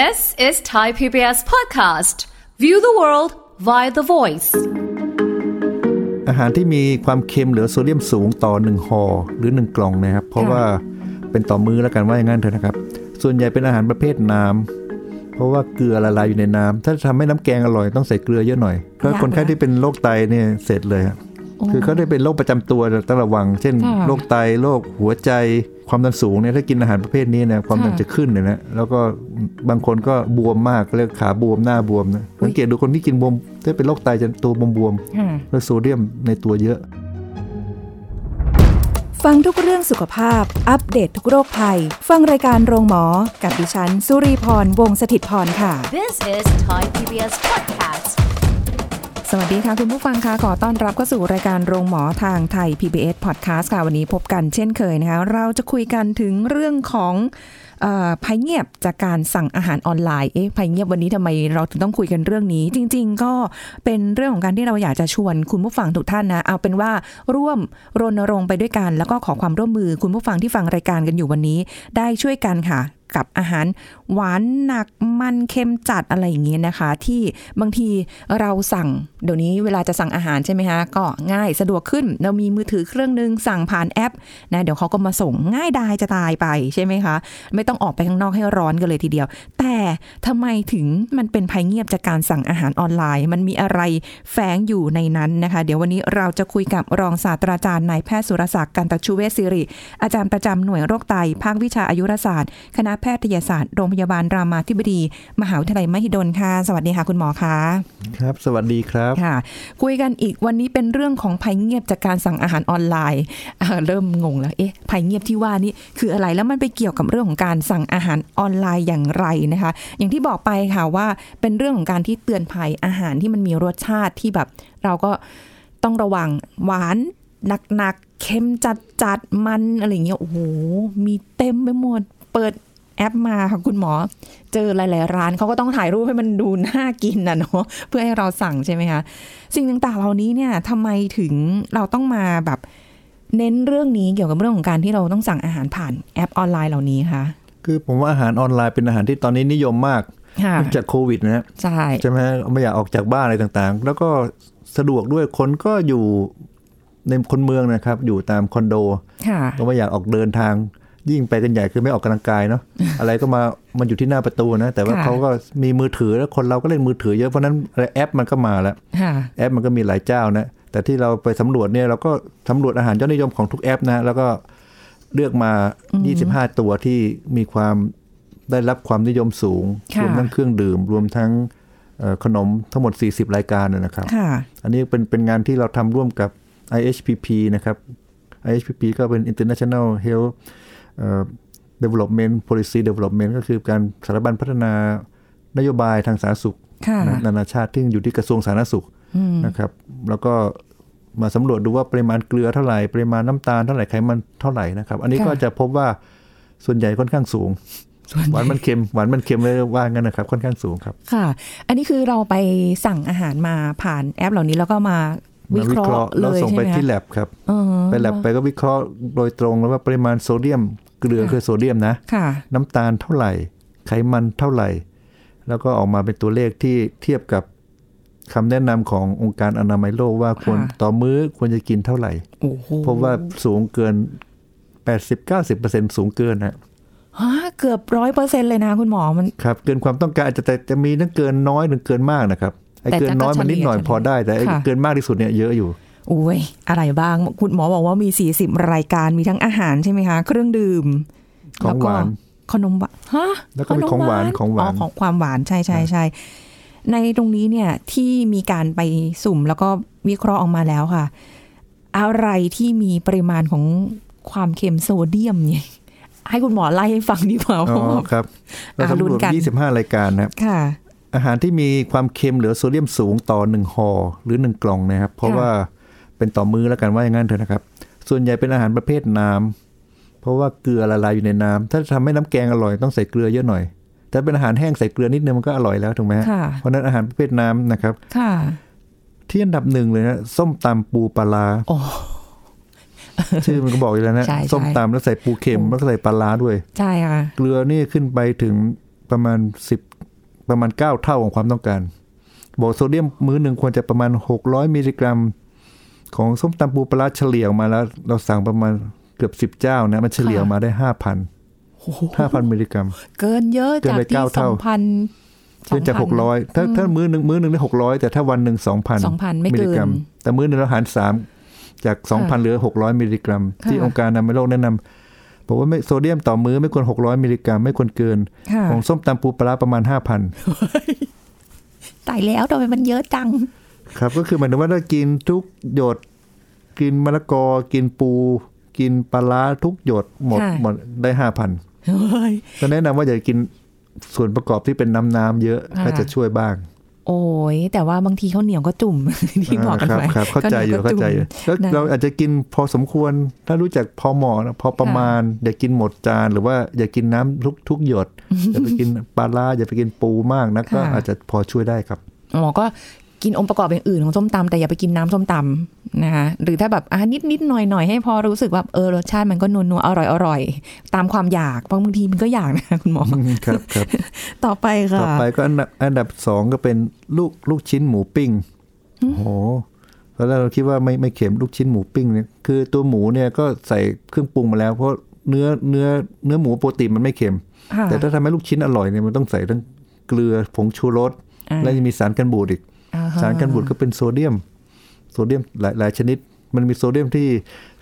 This is Thai PBS podcast. View the world via the voice. อาหารที่มีความเค็มหรือโซเดียมสูงต่อหนึ่งห่อหรือหนึ่งกล่องนะครับ เพราะว่าเป็นต่อมือแล้วกันว่าอย่างนั้นเถอะนะครับ ส่วนใหญ่เป็นอาหารประเภทน้ำเพราะว่าเกลือละลายอยู่ในน้ำถ้าจะทำให้น้ำแกงอร่อยต้องใส่เกลือเยอะหน่อยก็คนไข้ที่เป็นโรคไตเนี่ยเสร็จเลยครับ คือเขาได้เป็นโรคประจำตัวต้องระวัง เช่นค่ะโรคไตโรคหัวใจความดันสูงเนี่ยถ้ากินอาหารประเภทนี้เนี่ยความดันค่ะจะขึ้นเลยนะแล้วก็บางคนก็บวมมากเรียกขาบวมหน้าบวมนะสังเกตดูคนที่กินบวมถ้าเป็นโรคไตจะตัวบวมๆค่ะแล้วโซเดียมในตัวเยอะ ฟังทุกเรื่องสุขภาพ อัปเดตททุกโรคภัย ฟังรายการโรงหมอ กับดิฉัน สุรีพรวงศิตพรค่ะ This is Thai PBS podcast. สวัสดีค่ะ คุณผู้ฟังค่ะขอต้อนรับเข้าสู่รายการโรงหมอทางไทย PBS Podcast ค่ะ วันนี้พบกันเช่นเคยนะคะเราจะคุยกันถึงเรื่องของออภัยเงียบจากการสั่งอาหารออนไลน์เอ๊ะภัยเงียบวันนี้ทำไมเราถึงต้องคุยกันเรื่องนี้ จริง ๆ ก็เป็นเรื่องของการที่เราอยากจะชวนคุณผู้ฟังทุกท่านนะ เอาเป็นว่าร่วมรณรงค์ไปด้วยกัน แล้วก็ขอความร่วมมือคุณผู้ฟังที่ฟังรายการกันอยู่วันนี้ ได้ช่วยกันค่ะ กับอาหารหวานหนักมันเค็มจัดอะไรอย่างเงี้ยนะคะ ที่บางทีเราสั่งเดี๋ยวนี้เวลาจะสั่งอาหารใช่ไหมคะก็ง่ายสะดวกขึ้น เรามีมือถือเครื่องนึงสั่งผ่านแอปนะเดี๋ยวเขาก็มาส่งง่ายดายจะตายไปใช่ไหมคะ ไม่ต้องออกไปข้างนอกให้ร้อนกันเลยทีเดียว แต่ทำไมถึงมันเป็นภัยเงียบจากการสั่งอาหารออนไลน์ มันมีอะไรแฝงอยู่ในนั้นนะคะ เดี๋ยววันนี้เราจะคุยกับรองศาสตราจารย์นายแพทย์สุรศักดิ์กันตชูเวชสิริอาจารย์ประจำหน่วยโรคไตภาควิชาอายุรศาสตร์คณะแพทยศาสตร์โรงพยาบาลรามาธิบดี มหาวิทยาลัยมหิดลค่ะ สวัสดีค่ะคุณหมอคะครับ สวัสดีครับค่ะ คุยกันอีกวันนี้เป็นเรื่องของภัยเงียบจากการสั่งอาหารออนไลน์อ่าเริ่มงงแล้วเอ๊ะภัยเงียบที่ว่านี่คืออะไรแล้วมันไปเกี่ยวกับเรื่องของการสั่งอาหารออนไลน์อย่างไรนะคะ อย่างที่บอกไปค่ะว่าเป็นเรื่องของการที่เตือนภัยอาหารที่มันมีรสชาติที่แบบ เราก็ต้องระวังหวานหนักๆเค็มจัดจัดๆมันอะไรอย่างเงี้ยโอ้โหมีเต็มไปหมด เปิด แอปมาค่ะคุณหมอ เจอหลาย ๆ ร้านเขาก็ต้องถ่ายรูปให้มันดูน่ากินนะเนาะเพื่อให้เราสั่งใช่ไหมคะ สิ่งต่างๆเหล่านี้เนี่ยทำไมถึงเราต้องมาแบบเน้นเรื่องนี้เกี่ยวกับเรื่องของการที่เราต้องสั่งอาหารผ่านแอปออนไลน์เหล่านี้คะคือผมว่าอาหารออนไลน์เป็นอาหารที่ตอนนี้นิยมมากค่ะเนื่องจากโควิดนะฮะใช่ใช่ไหมฮะไม่อยากออกจากบ้านอะไรต่างๆ แล้วก็สะดวกด้วยคนก็อยู่ในคนเมืองนะครับ อยู่ตามคอนโดค่ะก็ไม่อยากออกเดินทาง ยิ่งไปกันใหญ่คือไม่ออกกำลังกายเนาะอะไรก็มามันอยู่ที่หน้าประตูนะ แต่ว่าค่ะเขาก็มีมือถือแล้วคนเราก็เล่นมือถือเยอะเพราะฉะนั้นแอปมันก็มาแล้วค่ะแอปมันก็มีหลายเจ้านะแต่ที่เราไปสำรวจเนี่ยเราก็สำรวจอาหารยอดนิยมของทุกแอปนะ แล้วก็เลือกมา 25 ตัวที่มีความได้รับความนิยมสูงค่ะรวมทั้งเครื่องดื่ม รวมทั้งเอ่อขนมทั้งหมด 40 รายการนะนะครับค่ะอันนี้เป็นเป็นงานที่เราทำร่วมกับ IHPP นะครับ IHPP ก็เป็น International Health เอ่อ Development Policy Development ก็คือการสถาบันพัฒนานโยบายทางสาธารณสุขค่ะนะนานาชาติที่อยู่ที่กระทรวงสาธารณสุขนะครับ แล้วก็มาสำรวจดูว่าปริมาณเกลือเท่าไหร่ปริมาณน้ำตาลเท่าไหร่ไขมันเท่าไหร่นะครับ อันนี้ค่ะก็จะพบว่าส่วนใหญ่ค่อนข้างสูงหวานมันเค็มหวานมันเค็มเลยว่างั้นนะครับ ค่อนข้างสูงครับค่ะ อันนี้คือเราไปสั่งอาหารมาผ่านแอปเหล่านี้แล้วก็มาวิมาเคราะห์เลแล้วยส่งใช่ไปไหมที่คะแลบครับเออไปแลบไปก็วิเคราะห์โดยตรงแล้วว่าปริมาณโซเดียม เกลือค่ะคือโซเดียมนะค่ะน้ำตาลเท่าไหร่ ไขมันเท่าไหร่ แล้วก็ออกมาเป็นตัวเลขที่เทียบกับคำแนะนำขององค์การอนามัยโลกว่าควรค่ะต่อมื้อควรจะกินเท่าไหร่โอ้โหพบว่าสูงเกิน 80-90%สูงเกินนะฮะเกือบร้อยเปอร์เซ็นเลยนะคุณหมอมันครับเกินความต้องการอาจจะแต่จะมีทั้งเกินน้อยหรือเกินมากนะครับไอ้แต่เกินน้อยมันนิดหน่อยเฉลี่ยพอได้แต่ไอ้ค่ะเกินมากที่สุดเนี่ยเยอะอยู่ อุ้ยอะไรบ้าง คุณหมอบอกว่ามี 40 รายการมีทั้งอาหารใช่ไหมคะ เครื่องดื่มของหวานแล้ก็ขนมหวานฮะแล้วก็มีของหวานของหวานอ๋อของความหวานใช่ใช่ใช่ในตรงนี้เนี่ยที่มีการไปสุ่มแล้วก็วิเคราะห์ออกมาแล้วค่ะ อะไรที่มีปริมาณของความเค็มโซเดียมเนี่ย ให้คุณหมอไล่ให้ฟังดีกว่าเพอ๋อราะว่าครับเราอ่าสำรลุ้วนจกัน25 รายการนะครับค่ะ อาหารที่มีความเค็มหรือโซเดียมสูงต่อหนึ่งห่อหรือหนึ่งกล่องนะครับ เพราะค่ะว่า เป็นต่อมือแล้วกันว่าอย่างนั้นเถอะนะครับ ส่วนใหญ่เป็นอาหารประเภทน้ำเพราะว่าเกลือละลายอยู่ในน้ำถ้าจะทำให้น้ำแกงอร่อยต้องใส่เกลือเยอะหน่อย แต่เป็นอาหารแห้งใส่เกลือนิดนึงมันก็อร่อยแล้วถูกไหมฮะค่ะเพราะฉะนั้นอาหารประเภทน้ำนะครับค่ะที่อันดับหนึ่งเลยนะส้มตำปูปลาร้าโอ้ชื่อมันก็บอกอยู่แล้วนะใช่ใช่ส้มตำแล้วใส่ปูเค็มแล้วก็ใส่ปลาร้าด้วย ใช่ค่ะ เกลือนี่ขึ้นไปถึงประมาณสิบประมาณเก้าเท่าของความต้องการ บอกโซเดียมมื้อหนึ่งควรจะประมาณหกร้อยมิลลิกรัม ของส้มตำปูปลาร้าเฉลี่ยออกมาแล้ว เราสั่งประมาณเกือบสิบเจ้านะมันเฉลี่ยออกมาได้ห้าพันห้าพันมิลลิกรัม เกินเยอะเกินจากไปที่เก้าสเท่าองพันเช่นจากหกร้อยถ้าถ้ามื้อหนึ่งมื้อหนึ่งได้หกร้อยแต่ถ้าวันหนึ่งสองพัน2,000ไม่เกินมิลลิกรัม แต่มื้อหนึ่งเราหารสามจากสองพันเหลือหกร้อยมิลลิกรัม ที่ค่ะองค์การอนามัยโลกแนะนำบอกว่าไม่โซเดียมต่อมื้อไม่ควรหกร้อยมิลลิกรัม ไม่ควรเกินค่ะของส้มตำปูปลาร้าประมาณห้าพันตายแล้วทำไมมันเยอะจัง ครับก็คือหมายถึงว่าถ้ากินทุกหยด กินมะละกอ กินปู กินปลาร้าทุกหยดหมดค่ะหมดได้ห้าพันเฮ้ยก็แนะนำว่าอย่ากินส่วนประกอบที่เป็นน้ำน้ำๆเยอะค่ะก็จะช่วยบ้าง โอ้ยแต่ว่าบางทีข้าวเหนียวก็จุ่มที่บอกกันครับไว้ครับเข้าใจอยู่ข้เข้าวหนีวก็ใจจุ่มอยู่แล้วนะเราอาจจะกินพอสมควร ถ้ารู้จักพอเหมาะนะพอประมาณ อย่ากินหมดจานหรือว่าอย่ากินน้ำทุกทุกหยดอย่าไปกินปลาร้าอย่าไปกินปูมากนะก็ค่ะอาจจะพอช่วยได้ครับหมอก็ กินองค์ประกอบอย่างอื่นของส้มตำแต่อย่าไปกินน้ำส้มตำนะคะหรือถ้าแบบอะนิดนิดหน่อยหน่อยให้พอรู้สึกว่าเออรสชาติมันก็นัวนัวๆอร่อยอร่อยตามความอยากเพราะบางทีมันก็อยากนะคุณหมอครับครับต่อไปค่ะต่อไปก็อันดับอันดับสองก็เป็นลูกลูกชิ้นหมูปิ้งโอ้โหตอนแรกเราคิดว่าไม่ไม่เค็มลูกชิ้นหมูปิ้งเนี่ยคือตัวหมูเนี่ยก็ใส่เครื่องปรุงมาแล้ว เพราะเนื้อเนื้อเนื้อหมูปกติมันไม่เค็มค่ะแต่ถ้าทำให้ลูกชิ้นอร่อยเนี่ยมันต้องใส่ทั้งเกลือผงชูรสอ่าและยังมีสารกันบูดอีกอ่ฮะ สารกันบูดก็เป็นโซเดียม โซเดียมหลายหลายชนิด มันมีโซเดียมที่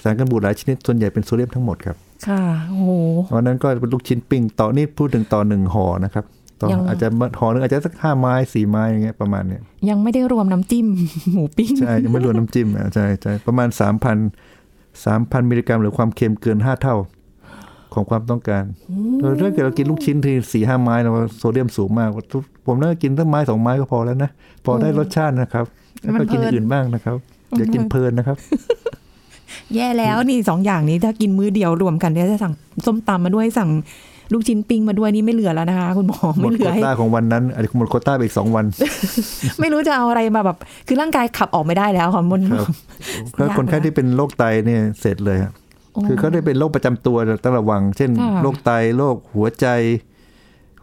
สารกันบูดหลายชนิด ส่วนใหญ่เป็นโซเดียมทั้งหมดครับ ค่ะโอ้โหเพราะฉะนั้นก็เป็นลูกชิ้นปิ้งต่อนี่พูดถึงต่อหนึ่งห่อนะครับต่อยังอาจจะห่อหนึงอาจจะสักห้าไม้สี่ไม้อย่างเงี้ยประมาณเนี้ยยังไม่ได้รวมน้ำจิ้มหมูปิ้งใช่ยังไม่รวมน้ำจิ้มอะใช่ใช่ประมาณสามพันสามพันมิลลิกรัม หรือความเค็มเกินห้าเท่าของความต้องการถ้าเกิดเรากินลูกชิ้นทีสี่ห้าไม้เราโซเดียมสูงมาก ผมน่าจะกินสักไม้สองไม้ก็พอแล้วนะ พอได้รสชาตินะครับ แล้วก็กินอย่างอื่นบ้างนะครับ อย่ากินเพลินนะครับ แย่แล้วนี่สองอย่างนี้ถ้ากินมื้อเดียวรวมกันเนี่ยจะสั่งส้มตำมาด้วยสั่งลูกชิ้นปิ้งมาด้วยนี่ไม่เหลือแล้วนะคะคุณหมอหมไม่ดเหลืโควอให้ต้าของวันนั้นอาจจะหมดโควต้าไปอีกสองวัน ไม่รู้จะเอาอะไรมาแบบ คือร่างกายขับออกไม่ได้แล้วค่ะมันครับถ้าคนไข้ที่เป็นโรคไตเนี่ยเสร็จเลยครับคือเขาได้เป็นโรคประจำตัวต้องระวัง เช่นค่ะโรคไตโรคหัวใจ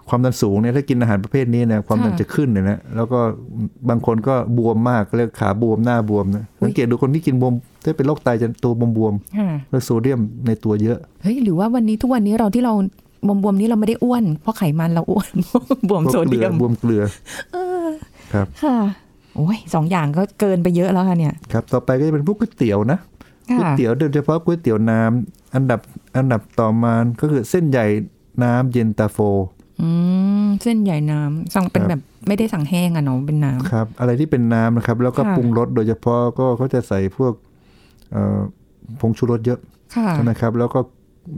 ความดันสูงเนี่ยถ้ากินอาหารประเภทนี้เนี่ยความดันค่ะจะขึ้นเลยนะแล้วก็บางคนก็บวมมากเรียกขาบวมหน้าบวมนะอุ๊ยสังเกตดูคนที่กินบวมถ้าเป็นโรคไตจะตัวบวมค่ะๆแล้วโซเดียมในตัวเยอะเฮ้ยหรือว่าวันนี้ทุกวันนี้เราที่เราบวมๆนี้เราไม่ได้อ้วน เพราะไขมันเราอ้วนบวมพวกโซเกลืเดียมบวมเกลือครับค่ะโอ้ยสองอย่างก็เกินไปเยอะแล้วค่ะเนี่ยครับต่อไปก็จะเป็นพวกก๋วยเตี๋ยวนะก๋วยค่ะเตี๋ยวโดยเฉพาะก๋วยเตี๋ยวน้ำอันดับอันดับต่อมาก็คือเส้นใหญ่น้ำเย็นตาโฟ อืมเส้นใหญ่น้ำสั่งเป็นครับแบบไม่ได้สั่งแห้งอะเนาะเป็นน้ำครับ อะไรที่เป็นน้ำนะครับ แล้วก็ค่ะปรุงรสโดยเฉพาะก็เขาจะใส่พวกเอ่อผงชูรสเยอะค่ะนะครับ แล้วก็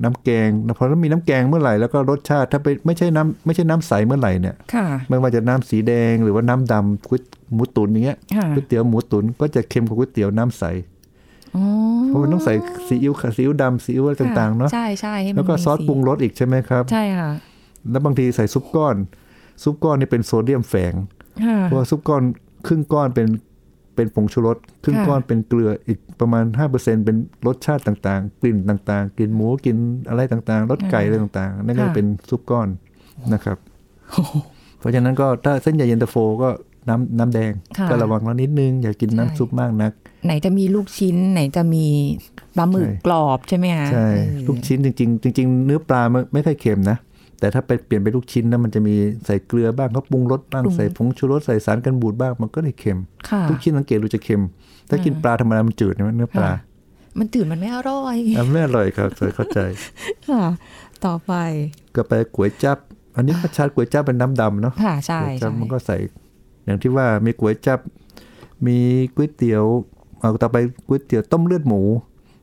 น้ำแกงพอแล้วมีน้ำแกงเมื่อไหร่แล้วก็รสชาติถ้าไปไม่ใช่น้ำไม่ใช่น้ำใสเมื่อไหร่เนี่ยค่ะไม่ว่าจะน้ำสีแดงหรือว่าน้ำดำก๋วยหมูตุ๋นอย่างเงี้ยค่ะก๋วยเตี๋ยวหมูตุ๋นก็จะเค็มกว่าก๋วยเตี๋ยวน้ำใสอ๋อเพราะมันต้องใส่ซีอิ๊วค่ะซีอิ๊วดำซีอิ๊วอะไรต่างๆเนาะใช่ใช่ให้มันแล้วก็มีซอสปรุงรสอีกใช่ไหมครับ ใช่ค่ะ แล้วบางทีใส่ซุปก้อน ซุปก้อนนี่เป็นโซเดียมแฝงค่ะเพราะว่าซุปก้อนครึ่งก้อนเป็นเป็นผงชูรสครึ่งค่ะก้อนเป็นเกลืออีกประมาณ 5%เป็นรสชาติต่างๆ กลิ่นต่างๆ กลิ่นหมูกลิ่นอะไรต่างๆรสไก่อะไรต่างๆนั่นก็เป็นซุปก้อนนะครับ เพราะฉะนั้นก็ถ้าเส้นใหญ่เย็นตาโฟก็น้ำน้ำแดงค่ะก็ระวังแล้วนิดนึง อย่ากินน้ำใช่ซุปมากนัก ไหนจะมีลูกชิ้น ไหนจะมีปลาหมึกใช่กรอบใช่ไหมคะใช่เออลูกชิ้นจริง ๆ จริง ๆ เนื้อปลาไม่ไม่ค่อยเค็มนะ แต่ถ้าไปเปลี่ยนเป็นลูกชิ้นนะมันจะมีใส่เกลือบ้างเขาปรุงรสบ้างใส่ผงชูรสใส่สารกันบูดบ้างมันก็เลยเค็มค่ะทุกชิ้นสังเกตดูจะเค็ม ถ้ากินปลาธรรมดามันจืดนะเนื้อปลาค่ะมันตื่นมันไม่อร่อยอันไม่อร่อยครับเคยเข้าใจค่ะต่อไปก็ไปก๋วยจับ อันนี้ก็ชัดก๋วยจับเป็นน้ำดำเนาะค่ะใช่ก๋วยจัใช่บมันก็ใส่ อย่างที่ว่ามีก๋วยจับ มีก๋วยเตี๋ยวเอาต่อไปก๋วยเตี๋ยวต้มเลือดหมู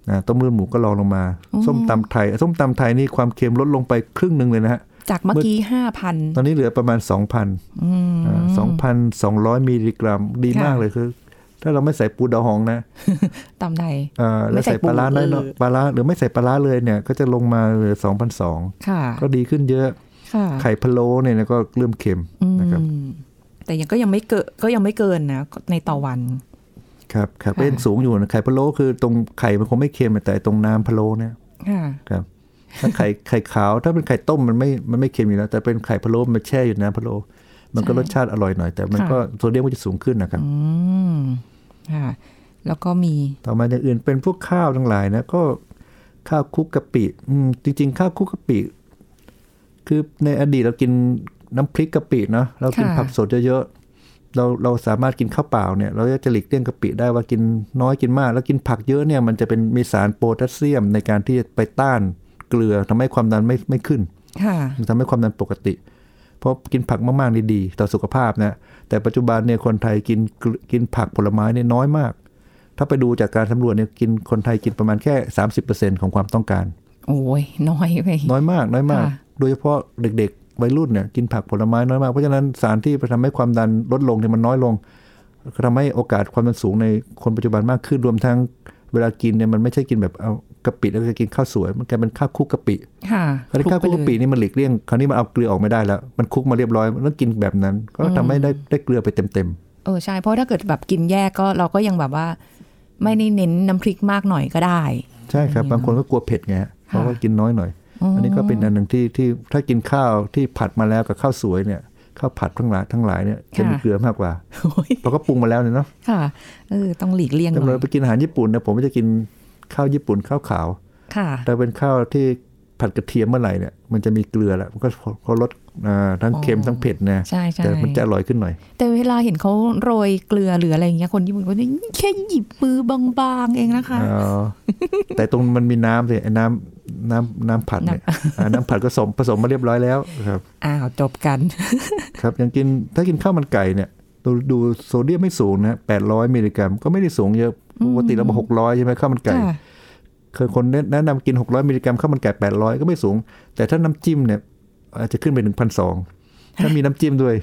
นะต้มเลือดหมูก็ลองลงมา ส้มตำไทย ส้มตำไทยนี่ความเค็มลดลงไปครึ่งหนึ่งเลยนะฮะ จากเมื่อกี้ห้าพันตอนนี้เหลือประมาณ2,000สองพันสองร้อยมิลลิกรัมดีค่ะมากเลยคือ ถ้าเราไม่ใส่ปูดองหองนะตำไทยเอ่อแล้วไม่ใส่ใส่ปลาร้าปูน้อยเอเนาะอปลาร้าหรือไม่ใส่ปลาร้าเลยเนี่ย ก็จะลงมาเหลือ2,002ค่ะก็ดีขึ้นเยอะค่ะไข่พะโล้เนี่ยนะก็เริ่มเค็มนะครับอืมแต่ยังก็ยังไม่เกินก็ยังไม่เกินนะในต่อวันครับครับค่ะก็ยังสูงอยู่นะไข่พะโล้คือตรงไข่มันคงไม่เค็มแต่ตรงน้ำพะโล้เนี่ยค่ะครับ ถ้าไข่ไข่ขาว ถ้าเป็นไข่ต้มมันไม่มันไม่เค็มอยู่แล้วแต่เป็นไข่พะโล้มันแช่อยู่ในน้ำพะโล้มันก็รสชาติอร่อยหน่อย แต่มันก็โซเดียมก็จะสูงขึ้นนะครับอืมค่ะแล้วก็มีต่อมาอย่างอื่นเป็นพวกข้าวทั้งหลายนะก็ข้าวคลุกกะปิอืมจริง ๆ ข้าวคลุกกะปิ คือในอดีตเรากินน้ำพริกกะปิเนาะเรากินผักสดเยอะๆเราเราสามารถกินข้าวเปล่าเนี่ย เราจะหลีกเลี่ยงกะปิได้ว่ากินน้อยกินมาก แล้วกินผักเยอะเนี่ย มันจะเป็นมีสารโพแทสเซียมในการที่จะไปต้าน เกลือทำให้ความดันไม่ไม่ขึ้นค่ะมันทำให้ความดันปกติ เพราะกินผักมากๆนี่ดี ต่อสุขภาพนะแต่ปัจจุบันเนี่ยคนไทยกินกินผักผลไม้เนี่ยน้อยมาก ถ้าไปดูจากการสำรวจเนี่ยกินคนไทยกินประมาณแค่ 30%ของความต้องการ โอ้ยน้อยไปน้อยมากน้อยมากค่ะโดยเฉพาะเด็กๆวัยรุ่นเนี่ยกินผักผลไม้น้อยมากเพราะฉะนั้นสารที่ไปทำให้ความดันลดลงเนี่ยมันน้อยลงก็ทำให้โอกาสความดันสูงในคนปัจจุบันมากขึ้นรวมทั้งเวลากินเนี่ยมันไม่ใช่กินแบบเอา กะปิแล้วก็กินข้าวสวย มันกลายเป็นข้าวคลุกกะปิค่ะคราวนี้ข้าวคลุกกะปินี่มันหลีกเลี่ยงคราวนี้มันเอาเกลือออกไม่ได้แล้ว มันคลุกมาเรียบร้อยมันต้องกินแบบนั้น ก็ทำให้ได้ได้เกลือไปเต็มเออใช่เพราะถ้าเกิดแบบกินแยกก็เราก็ยังแบบว่า ไม่ได้เน้นน้ำพริกมากหน่อยก็ได้ๆใช่ครับ บางคนก็กลัวเผ็ดไงฮะเพราะว่ากินน้อยหน่อย อันนี้ก็เป็นอันหนึ่งที่ที่ถ้ากินข้าวที่ผัดมาแล้วกับข้าวสวยเนี่ยข้าวผัดทั้งหลายทั้งหลายเนี่ยจะมีค่ะเกลือมากกว่าโอ้ยเพราะก็ปรุงมาแล้วเนี่ยเนาะค่ะเออต้องหลีกเลี่ยงหแต่น่เราอยไปกินอาหารญี่ปุ่นเนี่ยผมก็จะกิน ข้าวญี่ปุ่นข้าวขาวค่ะแต่เป็นข้าวที่ผัดกระเทียมเมื่อไหร่เนี่ยมันจะมีเกลือแหละมันก็เขาลดอ่าทั้งเค็มทั้งเผ็ดนะใช่ใช่แต่มันจะอร่อยขึ้นหน่อย แต่เวลาเห็นเขาโรยเกลือหรืออะไรอย่างเงี้ยคนญี่ปุ่นก็จะแค่หยิบมือบางๆเองนะคะอ๋อแต่ตรงมันมีน้ำสิไอ้น้ำน้ำน้ำผัดเนี่ยอ่าน้ำผัดก็ผสมผสมมาเรียบร้อยแล้วครับอ้าวจบกัน ครับอย่างกินถ้ากินข้าวมันไก่เนี่ย ดูดูโซเดียมไม่สูงนะแปดร้อยมิลลิกรัม ก็ไม่ได้สูงเยอะปกติเราบอกหกร้อยใช่ไหมข้าวมันไก่ค่ะเคยคนแนะนำกินหกร้อยมิลลิกรัมข้าวมันไก่แปดร้อยก็ไม่สูง แต่ถ้าน้ำจิ้มเนี่ย อาจจะขึ้นไปถึงพันสองถ้ามีน้ำจิ้มด้วย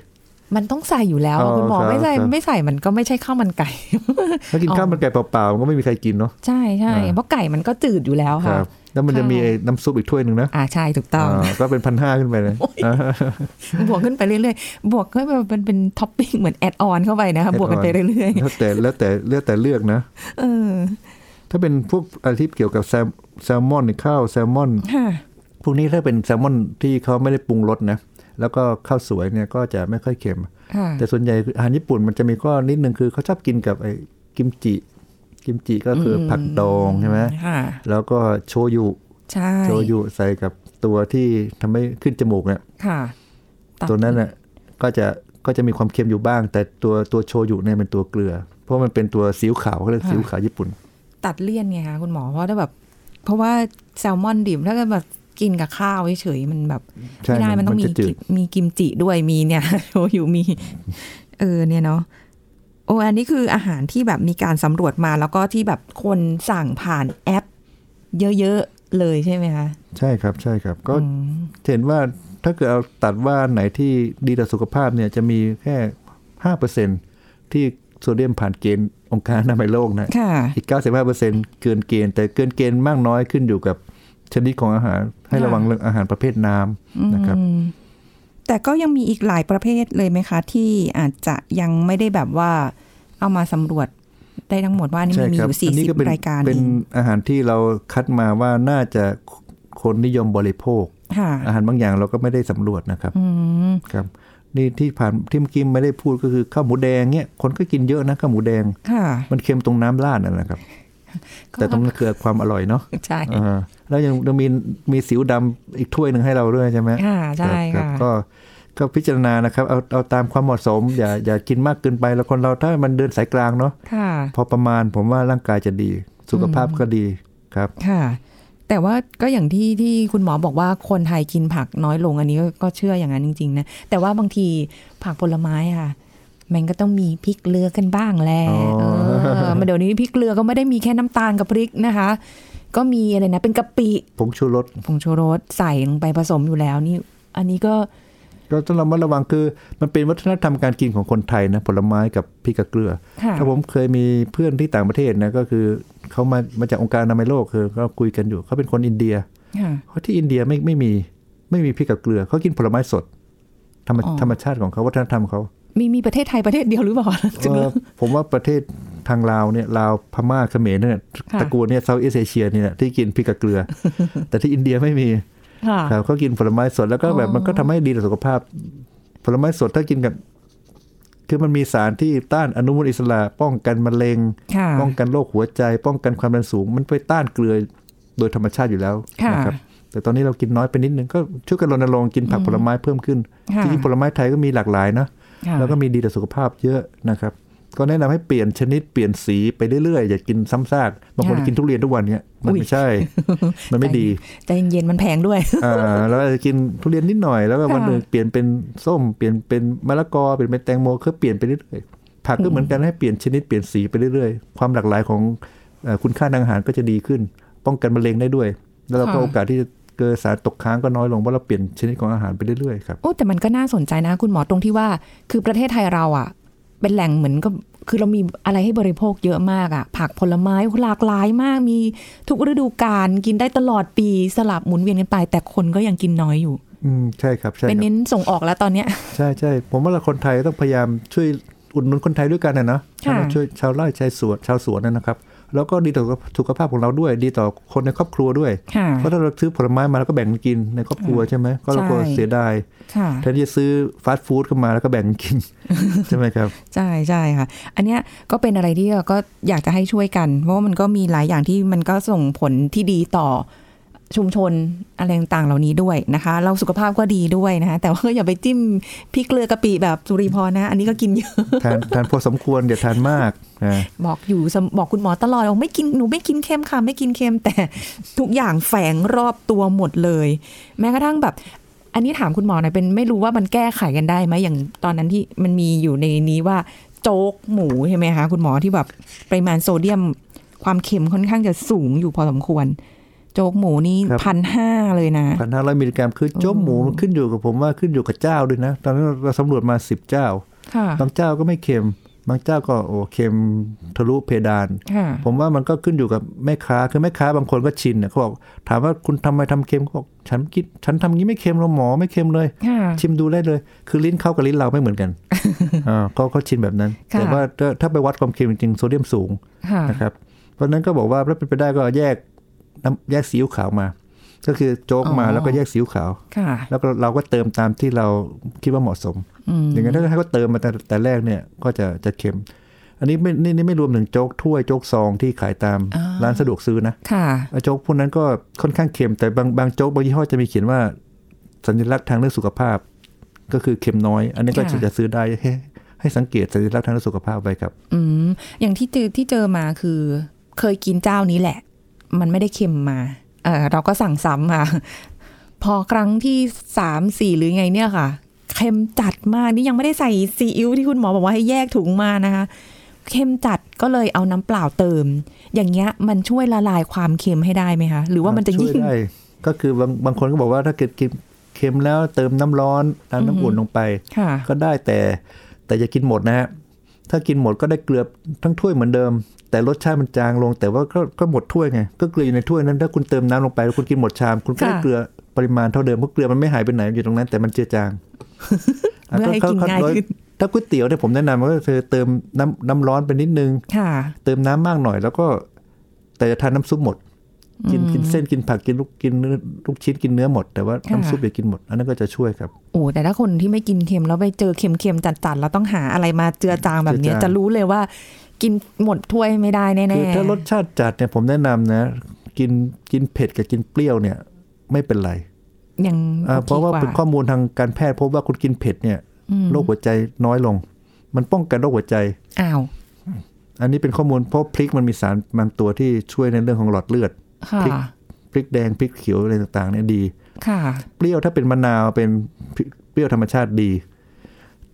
มันต้องใส่อยู่แล้วอ๋อคุณหมอครับไม่ใส่ครับไม่ใส่มันก็ไม่ใช่ข้าวมันไก่ ถ้ากินอ๋อข้าวมันไก่เปล่าๆมันก็ไม่มีใครกินเนาะใช่ใช่อ่าเพราะไก่มันก็จืดอยู่แล้วค่ะครับ แล้วมันจะมีค่ะไอ้น้ำซุปอีกถ้วยหนึ่งนะ อ่าใช่ถูกต้องอ่าก็เป็นพันห้าขึ้นไปเลยอ่าบวกขึ้นไปเรื่อยๆ บวกก็แบบเป็นเป็นท็อปปิ้งเหมือน add on เข้าไปนะคะ add บวกกันไป on เรื่อยแล้วแต่แล้วแต่เลือกแต่เลือกนะๆเออ ถ้าเป็นพวกอะไรที่เกี่ยวกับแซลแซลมอนข้าวแซลมอนค่ะพวกนี้ถ้าเป็นแซลมอนที่เขาไม่ได้ปรุงรสนะ แล้วก็ข้าวสวยเนี่ยก็จะไม่ค่อยเค็มค่ะแต่ส่วนใหญ่อาหารญี่ปุ่นมันจะมีข้อนิดนึงคือเขาชอบกินกับไอ้กิมจิ กิมจิก็คืออผักดองใช่ไหมค่ะแล้วก็โชยุใช่โชยุใส่กับตัวที่ทำให้ขึ้นจมูกเนี่ยค่ะตัดตัวนั้นน่ะก็จะก็จะมีความเค็มอยู่บ้าง แต่ตัวตัวโชยุเนี่ยเป็นตัวเกลือ เพราะมันเป็นตัวซีอิ๊วขาวเขาเรียกซีอิ๊วขาวญี่ปุ่น ตัดเลี่ยนไงคะคุณหมอเพราะถ้าแบบ เพราะว่าแซลมอนดิบถ้าเกิดแบบกินกับข้าวเฉยๆมันแบบใช่ไม่ได้มันต้องมีจะจืกิดมีกิมจิด้วยมีเนี่ยโชยุมี เออเนี่ยเนาะ โอ้อันนี้คืออาหารที่แบบมีการสำรวจมาแล้วก็ที่แบบคนสั่งผ่านแอป เยอะๆเลยใช่ไหมคะใช่ครับใช่ครับ ก็อืมเห็นว่าถ้าเกิดเอาตัดว่าอันไหนที่ดีต่อสุขภาพเนี่ยจะมีแค่ห้าเปอร์เซ็นที่โซเดียมผ่านเกณฑ์องค์การอนามัยโลกนะค่ะอีก95%เกินเกณฑ์ แต่เกินเกณฑ์มากน้อยขึ้นอยู่กับชนิดของอาหารให้ระวังเรื่องอาหารประเภทน้ำนะครับอืม แต่ก็ยังมีอีกหลายประเภทเลยไหมคะ ที่อาจจะยังไม่ได้แบบว่าเอามาสำรวจได้ทั้งหมดว่านี่ใช่มันมีคอรับยู่สี่อันนี้สิบก็เป็นรายการเป็นเองอาหารที่เราคัดมาว่าน่าจะคนนิยมบริโภคค่ะอาหารบางอย่างเราก็ไม่ได้สำรวจนะครับอืมครับนี่ที่ผ่านที่เมื่อกี้ไม่ได้พูดก็คือข้าวหมูแดงเนี่ยคนก็กินเยอะนะข้าวหมูแดงค่ะมันเค็มตรงน้ำราดนั่นแหละครับ แต่ตรงนั้นคือความอร่อยเนาะใช่อ่าแล้วยังยังมีมีสิวดำอีกถ้วยหนึ่งให้เราด้วยใช่ไหมค่ะใช่ครับค่ะก็ก็พิจารณานะครับเอาเอาตามความเหมาะสม อย่าอย่ากินมากเกินไปแล้วคนเราถ้ามันเดินสายกลางเนาะค่ะพอประมาณผมว่าร่างกายจะดี สุขภาพก็ดีครับค่ะแต่ว่าก็อย่างที่ที่คุณหมอบอกว่าคนไทยกินผักน้อยลงอันนี้ก็ก็เชื่ออย่างนั้นจริงๆนะแต่ว่าบางทีผักผลไม้ค่ะ มันก็ต้องมีพริกเกลือกันบ้างแหละอ๋อเออมาเดี๋ยวนี้พริกเกลือก็ไม่ได้มีแค่น้ำตาลกับพริกนะคะ ก็มีอะไรนะ เป็นกะปิผงชูรสผงชูรสใส่ลงไปผสมอยู่แล้วนี่ อันนี้ก็ก็ต้องระมัดระวังคือ มันเป็นวัฒนธรรมการกินของคนไทยนะผลไม้กับพริกกับเกลือค่ะถ้าผมเคยมีเพื่อนที่ต่างประเทศนะก็คือเขามามาจากองค์การอนามัยโลกคือเขาคุยกันอยู่เขาเป็นคนอินเดียค่ะเขาที่อินเดียไม่ไม่มีไม่มีพริกกับเกลือเขากินผลไม้สด ธรรมอ๋อธรรมชาติของเขาวัฒนธรรมเขา มีมีประเทศไทยประเทศเดียวหรือเปล่าเออผมว่าประเทศทางลาวเนี่ยลาวพม่าเขมรเนี่ยค่ะตระกูลเนี่ยเซาท์อีสเอเชียเนี่ยที่กินพริกกับเกลือ แต่ที่อินเดียไม่มีค่ะครับเขากินผลไม้สดแล้วก็แบบอ๋อมันก็ทำให้ดีต่อสุขภาพ ผลไม้สดถ้ากินกับ คือมันมีสารที่ต้านอนุมูลอิสระ ป้องกันมะเร็งค่ะป้องกันโรคหัวใจ ป้องกันความดันสูง มันไปต้านเกลือโดยธรรมชาติอยู่แล้วค่ะนะครับแต่ตอนนี้เรากินน้อยไปนิดนึงก็ช่วยกันรณรงค์กินผักผลไม้เพิ่มขึ้นค่ะจริงๆผลไม้ไทยก็มีหลากหลายนะค่ะ แล้วก็มีดีต่อสุขภาพเยอะนะครับ ก็แนะนำให้เปลี่ยนชนิดเปลี่ยนสีไปเรื่อยๆ อย่ากินซ้ำซากบางคนค่ะกินทุเรียนทุกวันเนี่ยมันอุ๊ยไม่ใช่ มันไม่ดีใจเย็นๆมันแพงด้วยอ่าแล้วอาจจะกินทุเรียนนิดหน่อยแล้วก็ค่ะวันหนึ่งเปลี่ยนเป็นส้มเปลี่ยนเป็นมะละกอเปลี่ยนเป็นแตงโมคือเปลี่ยนไปเรื่อยๆผักก็เหมือนกันให้เปลี่ยนชนิดเปลี่ยนสีไปเรื่อยๆ ความหลากหลายของเอ่อคุณค่าทางอาหารก็จะดีขึ้น ป้องกันมะเร็งได้ด้วย แล้วเราก็ค่ะโอกาสที่จะ เกิดสารตกค้างก็น้อยลงเพราะเราเปลี่ยนชนิดของอาหารไปเรื่อยๆครับโอ้แต่มันก็น่าสนใจนะ คุณหมอตรงที่ว่า คือประเทศไทยเราอะ เป็นแหล่งเหมือนกับคือเรามีอะไรให้บริโภคเยอะมากอะ ผักผลไม้หลากหลายมาก มีทุกฤดูกาลกินได้ตลอดปีสลับหมุนเวียนกันไป แต่คนก็ยังกินน้อยอยู่อืมใช่ครับใช่คเป็นรับเน้นส่งออกแล้วตอนเนี้ยใช่ใช่ผมว่าเราคนไทยต้องพยายามช่วยอุดหนุนคนไทยด้วยกันนะเนาะค่ะช่วยชาวไร่ชาวสวนชาวสวนนะครับ แล้วก็ดีต่อสุขภาพของเราด้วย ดีต่อคนในครอบครัวด้วยค่ะเพราะถ้าเราซื้อผลไม้มาแล้วก็แบ่งกันกินในครอบครัวใช่ไหมก็เราก็ใช่เสียดายค่ะแทนที่จะซื้อฟาสต์ฟู้ดเข้ามาแล้วก็แบ่งกันกินใช่ไหมครับใช่ใช่ค่ะ อันเนี้ยก็เป็นอะไรที่เราก็อยากจะให้ช่วยกัน เพราะว่ามันก็มีหลายอย่างที่มันก็ส่งผลที่ดีต่อ ชุมชนอะไรต่างๆเหล่านี้ด้วยนะคะ เราสุขภาพก็ดีด้วยนะคะแต่ว่าอย่าไปจิ้มพริกเกลือกะปิแบบสุริพรนะ อันนี้ก็กินเยอะทานทานพอสมควรอย่าทานมากนะบอกอยู่สมบอกคุณหมอตลอดว่าไม่กินหนูไม่กินเค็มค่ะไม่กินเค็มแต่ทุกอย่างแฝงรอบตัวหมดเลย แม้กระทั่งแบบ อันนี้ถามคุณหมอหน่อยเป็นไม่รู้ว่ามันแก้ไขกันได้ไหมอย่างตอนนั้นที่มันมีอยู่ในนี้ว่าโจ๊กหมูใช่ไหมคะคุณหมอที่แบบปริมาณโซเดียมความเค็มค่อนข้างจะสูงอยู่พอสมควร โจ๊กหมูนี่พันห้าเลยนะพันห้าร้อยมิลลิกรัมคือโจ๊กหมูมันขึ้นอยู่กับผมว่าขึ้นอยู่กับเจ้าด้วยนะ ตอนนั้นเราสำรวจมาสิบเจ้าค่ะบางเจ้าก็ไม่เค็ม บางเจ้าก็โอ้เค็มทะลุเพดานค่ะผมว่ามันก็ขึ้นอยู่กับแม่ค้าคือแม่ค้าบางคนก็ชินเนี่ยเขาบอกถามว่าคุณทำไมทำเค็มเขาบอกฉันคิดฉันทำงี้ไม่เค็มหรอกหมอไม่เค็มเลยค่ะชิมดูได้เลย คือลิ้นเข้ากับลิ้นเราไม่เหมือนกันอ่าเขาเขาชินแบบนั้นค่ะแต่ว่าถ้าถ้าไปวัดความเค็มจริงๆโซเดียมสูงค่ะนะครับเพราะฉะนั้นก็บอกว่าถ้าเป็นไปได้ก็แยก น้ำแยกซีอิ๊วขาวมา ก็คือโจ๊กมาอ๋อแล้วก็แยกซีอิ๊วขาวค่ะแล้วก็เราก็เติมตามที่เราคิดว่าเหมาะสมอืมอย่างนั้นถ้าให้เขาเติมมาแต่แต่แรกเนี่ยก็จะจะเค็ม อันนี้ไม่นี่นี่ไม่รวมถึงโจ๊กถ้วยโจ๊กซองที่ขายตามอ่าร้านสะดวกซื้อนะค่ะไอ้โจ๊กพวกนั้นก็ค่อนข้างเค็มแต่บางบางโจ๊กบางยี่ห้อจะมีเขียนว่าสัญลักษณ์ทางเรื่องสุขภาพ ก็คือเค็มน้อย อันนี้ก็ค่ะจะจะซื้อได้ให้ให้สังเกตสัญลักษณ์ทางเรื่องสุขภาพไว้ครับ อืมอย่างที่เจอที่เจอมาคือเคยกินเจ้านี้แหละ มันไม่ได้เค็มมาเออเราก็สั่งซ้ำค่ะ พอครั้งที่สามสี่หรือไงเนี่ยค่ะ เค็มจัดมากนี่ยังไม่ได้ใส่ซีอิ๊วที่คุณหมอบอกว่าให้แยกถุงมานะคะเค็มจัดก็เลยเอาน้ำเปล่าเติม อย่างเงี้ยมันช่วยละลายความเค็มให้ได้ไหมคะ หรือว่ามันจะช่วยิ่ยงได้ก็คือบางบางคนก็บอกว่าถ้าเกิดกินเค็มแล้วเติมน้ำร้อนน้ำน้ำอุ่นลงไปค่ะก็ได้แต่แต่อย่ากินหมดนะฮะถ้ากินหมดก็ได้เกลือทั้งถ้วยเหมือนเดิม แต่รสชาติมันจางลง แต่ว่าก็ก็หมดถ้วยไงก็เกลืออยู่ในถ้วยนั้นถ้าคุณเติมน้ำลงไปแล้วคุณกินหมดชาม คุณก็ได้ค่ะเกลือปริมาณเท่าเดิมเพราะเกลือมันไม่หายไปไหนอยู่ตรงนั้น แต่มันเจือจางเพื่อให้กินง่ายขึ้นถ้าก๋วยเตี๋ยวเนี่ยผมแนะนำว่าเธอเติมน้ำน้ำร้อนไปนิดนึงค่ะเติมน้ำมากหน่อยแล้วก็ แต่จะทานน้ำซุปหมด กินกินเส้นกินผักกินลูกกินเนื้อลูกชิ้นกินเนื้อหมด แต่ว่าค่ะน้ำซุปอย่ากินหมด อันนั้นก็จะช่วยครับโอ้แต่ถ้าคนที่ไม่กินเค็มแล้วไปเจอเค็มๆจัดๆแล้วต้องหาอะไรมาเจือจางแบบเนี้ยเจือจางจะรู้เลยว่า กินหมดถ้วยไม่ได้แน่คือๆถ้ารสชาติจัดเนี่ยผมแนะนำนะ กินกินเผ็ดกับกินเปรี้ยวเนี่ย ไม่เป็นไรยังอ่าโอคเพราะว่ากเป็นข้อมูลทางการแพทย์พบว่าคุณกินเผ็ดเนี่ยอืมโรคหัวใจน้อยลง มันป้องกันโรคหัวใจอ้าวอันนี้เป็นข้อมูลเพราะพริกมันมีสารบางตัวที่ช่วยในเรื่องของหลอดเลือดค่ะพริกพริกแดงพริกเขียวอะไรต่างๆเนี่ยดี ค่ะ เปรี้ยวถ้าเป็นมะนาวเป็นพริกเปรี้ยวธรรมชาติดี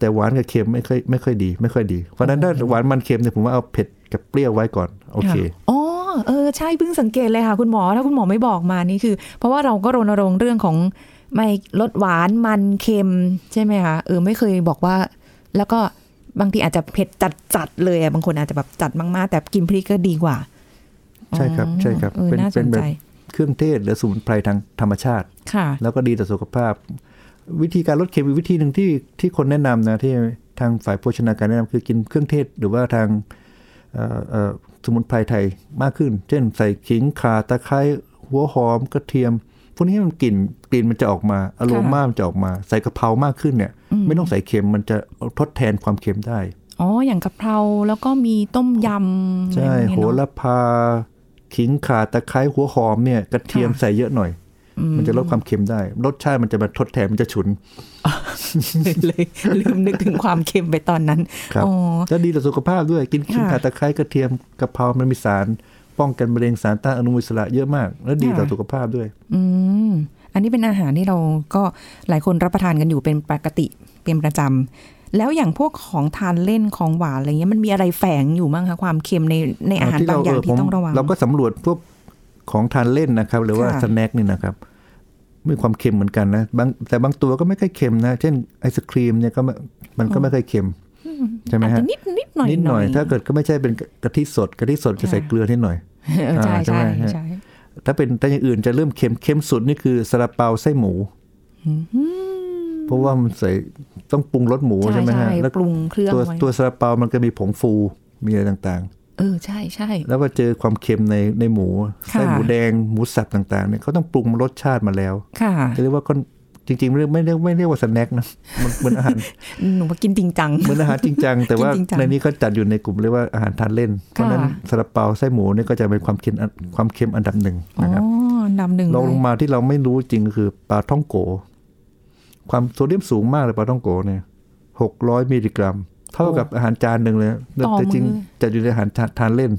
แต่หวานกับเค็มไม่ค่อยไม่ค่อยดี ไม่ค่อยดี เพราะฉะนั้นถ้าหวานมันเค็มเนี่ยผมว่าเอาเผ็ดกับเปรี้ยวไว้ก่อนโอเคอ๋อเออใช่เพิ่งสังเกตเลยค่ะ คุณหมอถ้าคุณหมอไม่บอกมานี่คือ เพราะว่าเราก็รณรงค์เรื่องของไม่ลดหวานมันเค็มใช่ไหมคะเออไม่เคยบอกว่า แล้วก็บางทีอาจจะเผ็ดจัดจัดๆเลยอะบางคนอาจจะแบบจัดมากๆ แต่กินพริกก็ดีกว่า ใช่ครับใช่ครับเออเป็นน่าสเป็นนแบใจบเครื่องเทศหรือสมุนไพรทางธรรมชาติ ค่ะ แล้วก็ดีต่อสุขภาพ วิธีการลดเค็มอีกวิธีหนึ่งที่ที่คนแนะนำนะที่ทางฝ่ายโภชนาการแนะนำคือกินเครื่องเทศหรือว่าทางเอ่อเอ่อสมุนไพรไทยมากขึ้น เช่นใส่ขิงข่าตะไคร้หัวหอมกระเทียม พวกนี้มันกลิ่นกลิ่นมันจะออกมาอารมามันจะออกมา ใส่กะเพรามากขึ้นเนี่ยไม่ต้องใส่เค็มมันจะทดแทนความเค็มได้ อ๋อ อย่างกะเพราแล้วก็มีต้มยำใช่อะไรอย่างโหเงี้ยเนระอะพา ขิงข่าตะไคร้หัวหอมเนี่ยกระเทียมค่ะใส่เยอะหน่อย มันจะลดความเค็มได้ รสชาติมันจะมาทดแทนมันจะฉุนเลยลืมนึกถึงความเค็มไปตอนนั้นครับอ๋อแล้วดีต่อสุขภาพด้วยกินขิงค่ะข่าตะไคร้กระเทียมกะเพรามันมีสาร ป้องกันมะเร็งสารต้านอนุมูลอิสระเยอะมาก และดีต่อค่ะสุขภาพด้วย อืมอันนี้เป็นอาหารที่เราก็หลายคนรับประทานกันอยู่เป็นปกติเป็นประจำแล้วอย่างพวกของทานเล่นของหวานอะไรเงี้ยมันมีอะไรแฝงอยู่บ้างคะความเค็มในในอาหารบางอย่างที่ต้องระวังเราก็สำรวจพวก ของทานเล่นนะครับ หรือว่าค่ะสแน็คนี่นะครับมีความเค็มเหมือนกันนะบางแต่บางตัวก็ไม่ค่อยเค็มนะ เช่นไอศครีมเนี่ยก็ไม่มันก็ไม่ค่อยเค็มใช่ไหมอาจฮะจะนิดนิดหน่อยนิดหน่อย ถ้าเกิดก็ไม่ใช่เป็นกะทิสดกะทิสดจะใส่เกลือนิดหน่อยเออใช่อ่าใช่ใช่ไหมฮะใช่ถ้าเป็นแต่อย่างอื่นจะเริ่มเค็มเค็มสุดนี่คือซาลาเปาไส้หมูเพราะว่ามันใส่ต้องปรุงรสหมูใช่ไหมฮะใช่แล้วปรุงเครื่องตัวไว้ตัวซาลาเปามันก็มีผงฟูมีอะไรต่าง เออใช่ใช่ๆแล้วก็เจอความเค็มในในหมูค่ะไส้หมูแดงหมูสับต่างๆเนี่ยเขาต้องปรุงรสชาติมาแล้วค่ะจะเรียกว่าก็จริงๆไม่เรียกไม่เรียกไม่เรียกว่าสแน็คนะมันเหมือนอาหารหนูว่ากินจริงจังเหมือนอาหารจริงจังแต่ว่าจริงจังในนี้เขาจัดอยู่ในกลุ่มเรียกว่าอาหารทานเล่น เพราะฉะนั้นค่ะซาลาเปาไส้หมูเนี่ยก็จะเป็นความเค็มอันความเค็มอันดับหนึ่งอ๋อนะครับดำหนึ่งลองลงเลยมาที่เราไม่รู้จริงก็คือปลาท่องโก ความโซเดียมสูงมากเลยปลาท่องโกเนี่ยหกร้อยมิลลิกรัม เท่ากับอาหารจานหนึ่งเลยแต่จริงจะอยู่ในอาหารทานเล่น